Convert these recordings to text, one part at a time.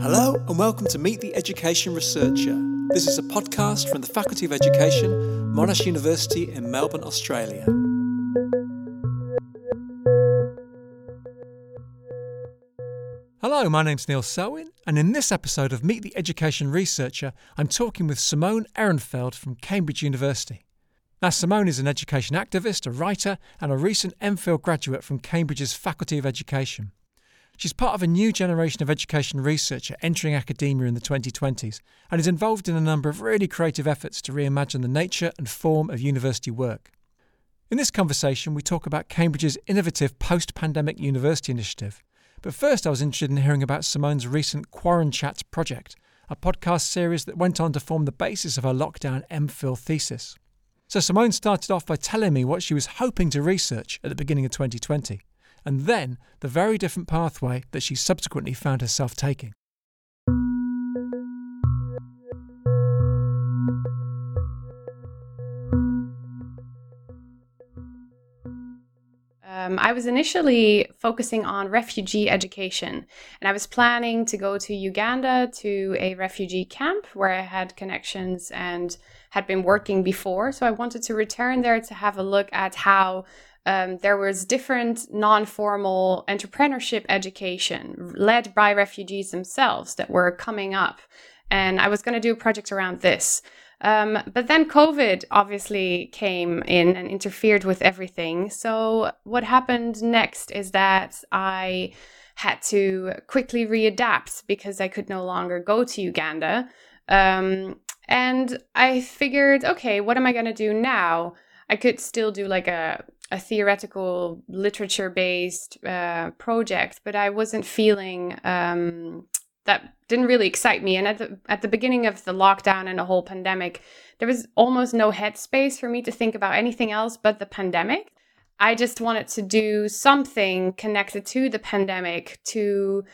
Hello, and welcome to Meet the Education Researcher. This is a podcast from the Faculty of Education, Monash University in Melbourne, Australia. Hello, my name's Neil Selwyn, and in this episode of Meet the Education Researcher, I'm talking with Simone Eringfeld from Cambridge University. Now, Simone is an education activist, a writer, and a recent MPhil graduate from Cambridge's Faculty of Education. She's part of a new generation of education researcher entering academia in the 2020s and is involved in a number of really creative efforts to reimagine the nature and form of university work. In this conversation, we talk about Cambridge's innovative post pandemic university initiative. But first, I was interested in hearing about Simone's recent Quaranchats project, a podcast series that went on to form the basis of her lockdown MPhil thesis. So, Simone started off by telling me what she was hoping to research at the beginning of 2020 and then the very different pathway that she subsequently found herself taking. Um, I was initially focusing on refugee education, and I was planning to go to Uganda to a refugee camp where I had connections and had been working before. So I wanted to return there to have a look at how um, there was different non-formal entrepreneurship education led by refugees themselves that were coming up. And i was going to do a project around this. Um, but then covid obviously came in and interfered with everything. So what happened next is that i had to quickly readapt because i could no longer go to uganda. Um, and i figured okay what am i going to do now? I could still do like a a theoretical literature based uh, project, but I wasn't feeling um, that didn't really excite me. And at the at the beginning of the lockdown and the whole pandemic, there was almost no headspace for me to think about anything else but the pandemic. I just wanted to do something connected to the pandemic to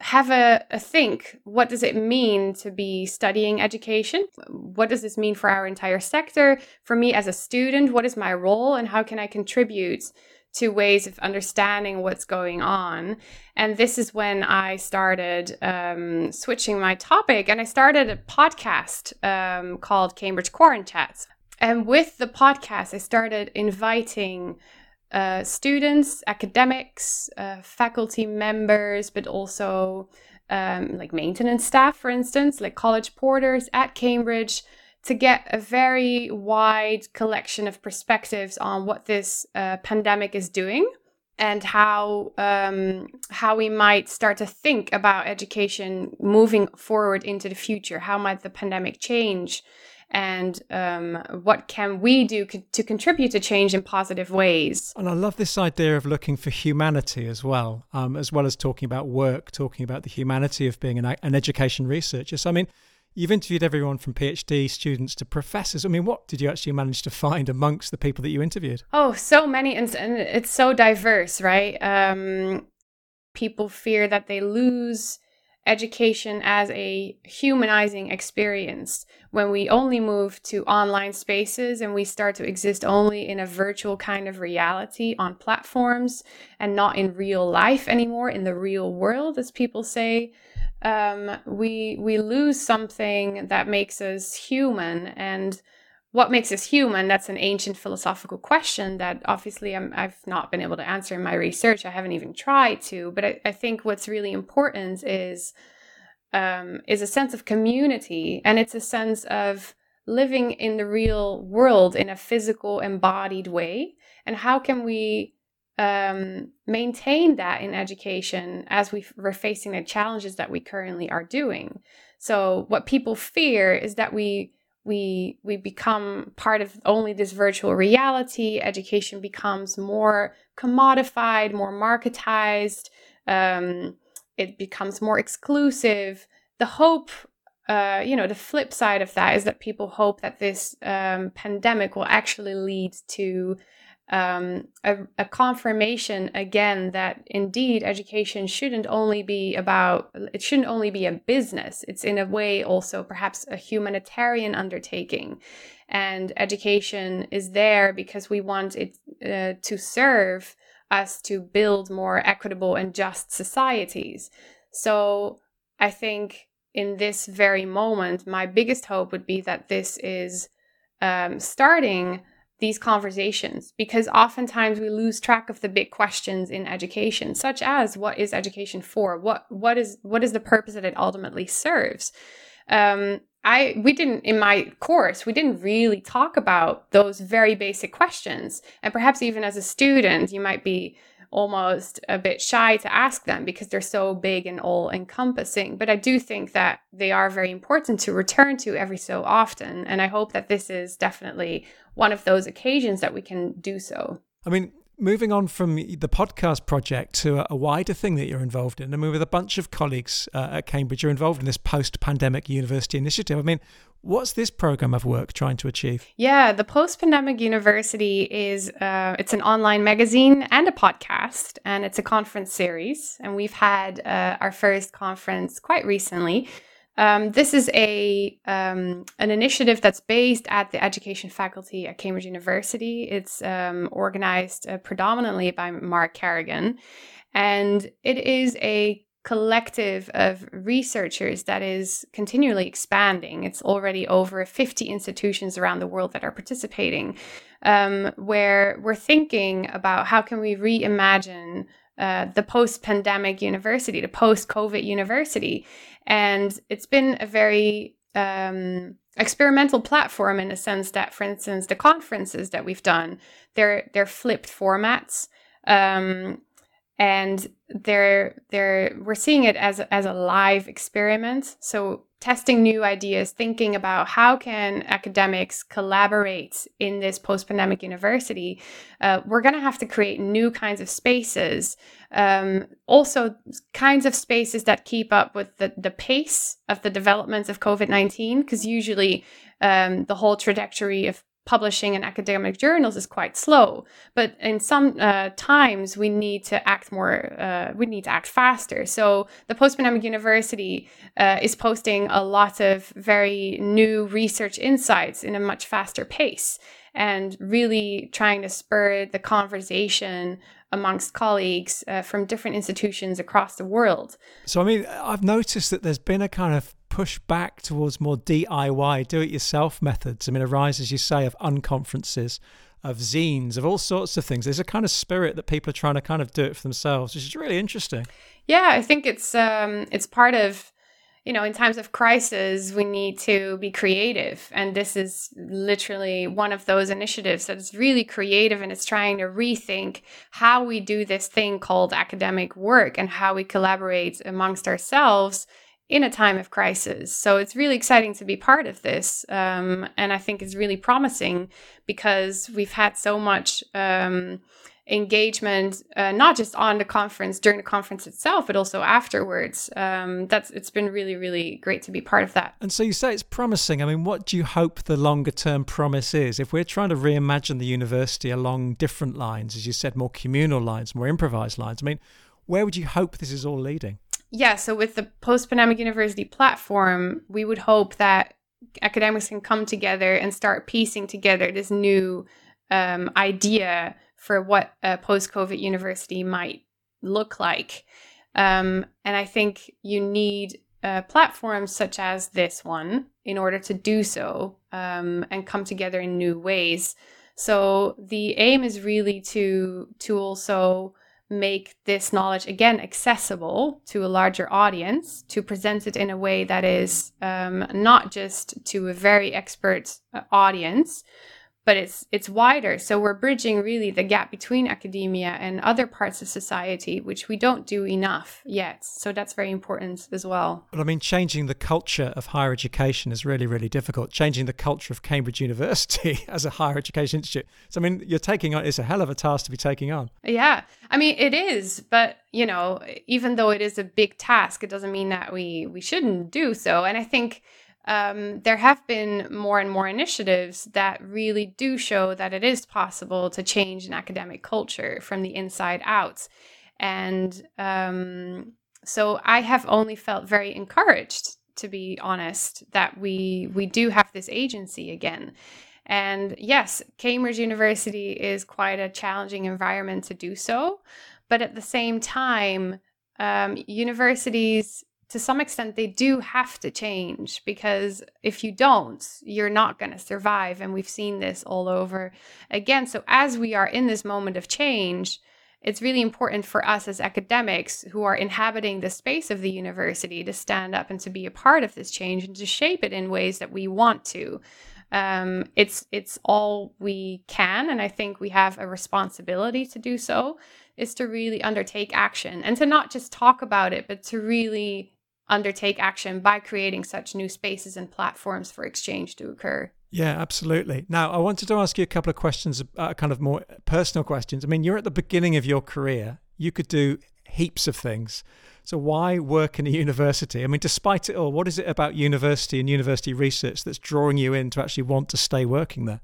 have a, a think. What does it mean to be studying education? What does this mean for our entire sector? For me as a student what is my role and how can i contribute to ways of understanding what's going on? And this is when i started um, switching my topic and i started a podcast um, called cambridge Quaranchats and with the podcast i started inviting uh, students, academics, uh, faculty members, but also um, like maintenance staff, for instance, like college porters at Cambridge, to get a very wide collection of perspectives on what this uh, pandemic is doing and how um, how we might start to think about education moving forward into the future. How might the pandemic change? And um, what can we do co- to contribute to change in positive ways. And I love this idea of looking for humanity as well, um, as well as talking about work, talking about the humanity of being an, an education researcher. So, I mean, you've interviewed everyone from PhD students to professors. I mean, what did you actually manage to find amongst the people that you interviewed? Oh, so many, and, and it's so diverse, right? Um, people fear that they lose education as a humanizing experience. When we only move to online spaces and we start to exist only in a virtual kind of reality on platforms and not in real life anymore in the real world as people say um, we we lose something that makes us human. And what makes us human? That's an ancient philosophical question that obviously i have not been able to answer in my research. I haven't even tried to but i, I think what's really important is um, is a sense of community and it's a sense of living in the real world in a physical embodied way. And how can we um, maintain that in education as we, we're facing the challenges that we currently are doing? So what people fear is that we we we become part of only this virtual reality. Education becomes more commodified more marketized um, it becomes more exclusive. The hope uh, you know the flip side of that is that people hope that this um, pandemic will actually lead to um, a, a, confirmation again that indeed education shouldn't only be about it shouldn't only be a business it's in a way also perhaps a humanitarian undertaking and education is there because we want it uh, to serve us to build more equitable and just societies. So I think in this very moment, my biggest hope would be that this is um, starting these conversations because oftentimes we lose track of the big questions in education such as what is education for? What what is what is the purpose that it ultimately serves? Um, i we didn't in my course we didn't really talk about those very basic questions. And perhaps even as a student you might be almost a bit shy to ask them because they're so big and all encompassing. But I do think that they are very important to return to every so often. And I hope that this is definitely one of those occasions that we can do so. I mean, moving on from the podcast project to a, wider thing that you're involved in, I mean, with a bunch of colleagues uh, at Cambridge, you're involved in this post pandemic university initiative. I mean, What's this program of work trying to achieve? Yeah, the Post Pandemic University is uh, it's an online magazine and a podcast, and it's a conference series. And we've had uh, our first conference quite recently. Um, this is a um, an initiative that's based at the education faculty at Cambridge University. It's um, organized uh, predominantly by Mark Carrigan, and it is a collective of researchers that is continually expanding. It's already over 50 institutions around the world that are participating, um, where we're thinking about how can we reimagine uh, the post-pandemic university, the post-COVID university, and it's been a very um, experimental platform in the sense that, for instance, the conferences that we've done, they're they're flipped formats. Um, and they're they're we're seeing it as as a live experiment. So testing new ideas thinking about how can academics collaborate in this post-pandemic university uh, we're going to have to create new kinds of spaces um, also kinds of spaces that keep up with the, the pace of the developments of covid-19 because usually um, the whole trajectory of publishing in academic journals is quite slow. But in some uh, times, we need to act more, uh, we need to act faster. So the Post Pandemic University uh, is posting a lot of very new research insights in a much faster pace and really trying to spur the conversation amongst colleagues uh, from different institutions across the world. So, I mean, I've noticed that there's been a kind of push back towards more DIY, do it yourself methods. I mean, arise, as you say, of unconferences, of zines, of all sorts of things. There's a kind of spirit that people are trying to kind of do it for themselves, which is really interesting. Yeah, I think it's um, it's part of you know, in times of crisis, we need to be creative. And this is literally one of those initiatives that is really creative and it's trying to rethink how we do this thing called academic work and how we collaborate amongst ourselves in a time of crisis. So it's really exciting to be part of this. Um, and I think it's really promising because we've had so much. Um, engagement, uh, not just on the conference during the conference itself, but also afterwards. Um, that's it's been really, really great to be part of that. And so you say it's promising. I mean, what do you hope the longer term promise is? If we're trying to reimagine the university along different lines, as you said, more communal lines, more improvised lines. I mean, where would you hope this is all leading? Yeah, so with the post pandemic university platform, we would hope that academics can come together and start piecing together this new um, idea for what a post COVID university might look like. Um, and I think you need uh, platforms such as this one in order to do so um, and come together in new ways. So the aim is really to to also make this knowledge again accessible to a larger audience, to present it in a way that is um, not just to a very expert uh, audience, but it's it's wider. So we're bridging really the gap between academia and other parts of society which we don't do enough yet. So that's very important as well. But i mean changing the culture of higher education is really really difficult. Changing the culture of cambridge university as a higher education institute. So i mean you're taking on it's a hell of a task to be taking on. Yeah. I mean it is but you know even though it is a big task it doesn't mean that we we shouldn't do so. And i think um, there have been more and more initiatives that really do show that it is possible to change an academic culture from the inside out. And um, so I have only felt very encouraged, to be honest, that we we do have this agency again. And yes, Cambridge University is quite a challenging environment to do so. But at the same time, um, universities, to some extent, they do have to change because if you don't, you're not going to survive. And we've seen this all over again. So, as we are in this moment of change, it's really important for us as academics who are inhabiting the space of the university to stand up and to be a part of this change and to shape it in ways that we want to. Um, it's it's all we can, and I think we have a responsibility to do so. Is to really undertake action and to not just talk about it, but to really undertake action by creating such new spaces and platforms for exchange to occur. Yeah, absolutely. Now, I wanted to ask you a couple of questions, uh, kind of more personal questions. I mean, you're at the beginning of your career. You could do heaps of things. So why work in a university? I mean, despite it all, what is it about university and university research that's drawing you in to actually want to stay working there?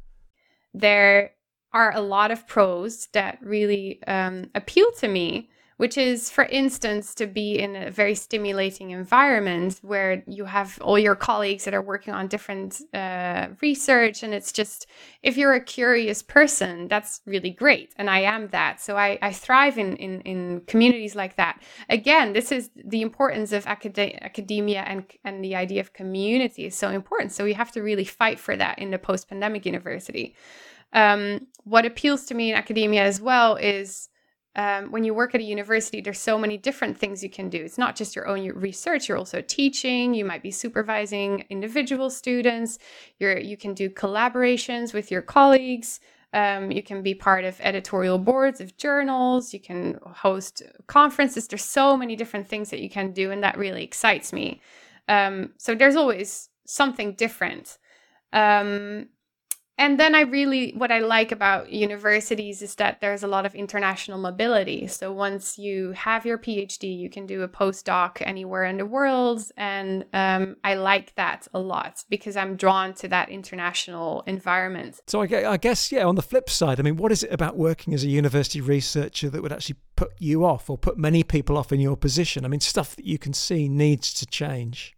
There are a lot of pros that really um, appeal to me which is, for instance, to be in a very stimulating environment where you have all your colleagues that are working on different uh, research. And it's just, if you're a curious person, that's really great. And I am that. So I, I thrive in, in, in communities like that. Again, this is the importance of acad- academia and, and the idea of community is so important. So we have to really fight for that in the post pandemic university. Um, what appeals to me in academia as well is um, when you work at a university, there's so many different things you can do. It's not just your own research; you're also teaching. You might be supervising individual students. You're you can do collaborations with your colleagues. Um, you can be part of editorial boards of journals. You can host conferences. There's so many different things that you can do, and that really excites me. Um, so there's always something different. Um, and then I really, what I like about universities is that there's a lot of international mobility. So once you have your PhD, you can do a postdoc anywhere in the world. And um, I like that a lot because I'm drawn to that international environment. So I, I guess, yeah, on the flip side, I mean, what is it about working as a university researcher that would actually put you off or put many people off in your position? I mean, stuff that you can see needs to change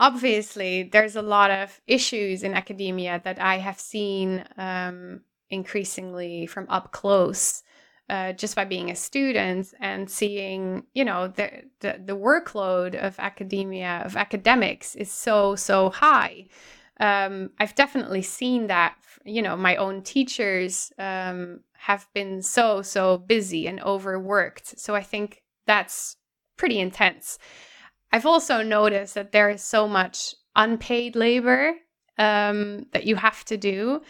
obviously there's a lot of issues in academia that I have seen um, increasingly from up close. Uh, just by being a student and seeing, you know, the, the, the workload of academia of academics is so so high. Um, I've definitely seen that. You know, my own teachers um, have been so so busy and overworked. So I think that's pretty intense. I've also noticed that there is so much unpaid labor um, that you have to do,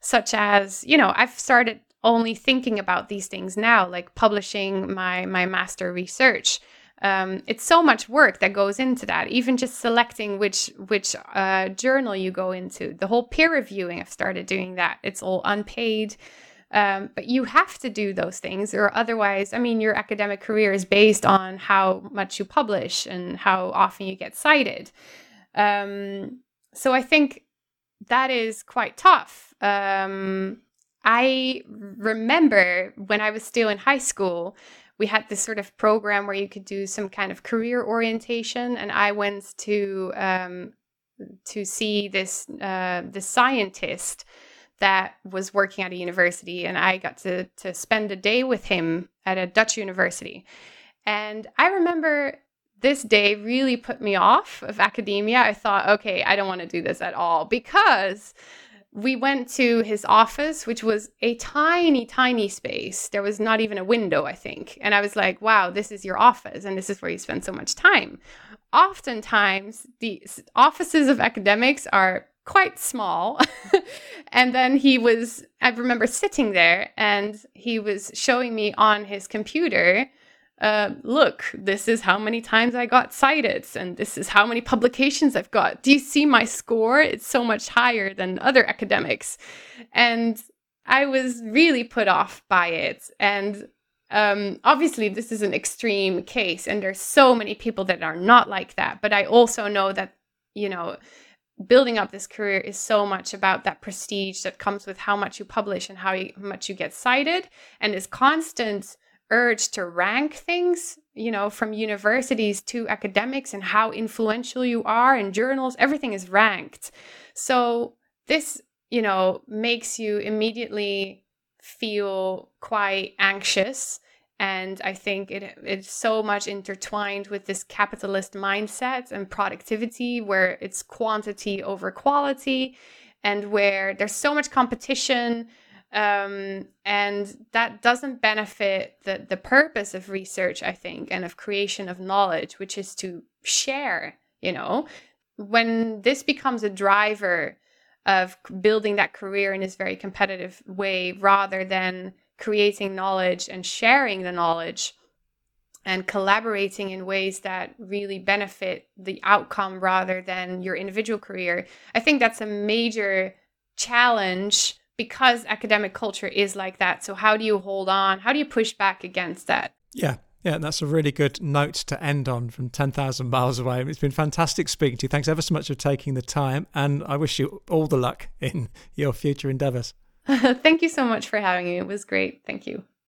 such as, you know, I've started only thinking about these things now, like publishing my my master research. Um, it's so much work that goes into that. Even just selecting which which uh, journal you go into, the whole peer reviewing. I've started doing that. It's all unpaid. Um, but you have to do those things, or otherwise, I mean, your academic career is based on how much you publish and how often you get cited. Um, so I think that is quite tough. Um, I remember when I was still in high school, we had this sort of program where you could do some kind of career orientation, and I went to um, to see this uh, the scientist that was working at a university and I got to to spend a day with him at a Dutch university. And I remember this day really put me off of academia. I thought, okay, I don't want to do this at all because we went to his office, which was a tiny, tiny space. There was not even a window, I think. And I was like, wow, this is your office, and this is where you spend so much time. Oftentimes, the offices of academics are quite small. and then he was, I remember sitting there and he was showing me on his computer. Uh, look, this is how many times I got cited, and this is how many publications I've got. Do you see my score? It's so much higher than other academics. And I was really put off by it. And um, obviously, this is an extreme case, and there's so many people that are not like that. But I also know that, you know, building up this career is so much about that prestige that comes with how much you publish and how much you get cited and this constant urge to rank things you know from universities to academics and how influential you are in journals everything is ranked so this you know, makes you immediately feel quite anxious. And I think it it's so much intertwined with this capitalist mindset and productivity where it's quantity over quality and where there's so much competition um, and that doesn't benefit the, the purpose of research i think and of creation of knowledge which is to share you know? When this becomes a driver of building that career in this very competitive way rather than creating knowledge and sharing the knowledge and collaborating in ways that really benefit the outcome rather than your individual career. I think that's a major challenge because academic culture is like that. So, how do you hold on? How do you push back against that? Yeah, yeah, that's a really good note to end on from 10,000 miles away. It's been fantastic speaking to you. Thanks ever so much for taking the time, and I wish you all the luck in your future endeavours. Thank you so much for having me. It was great. Thank you.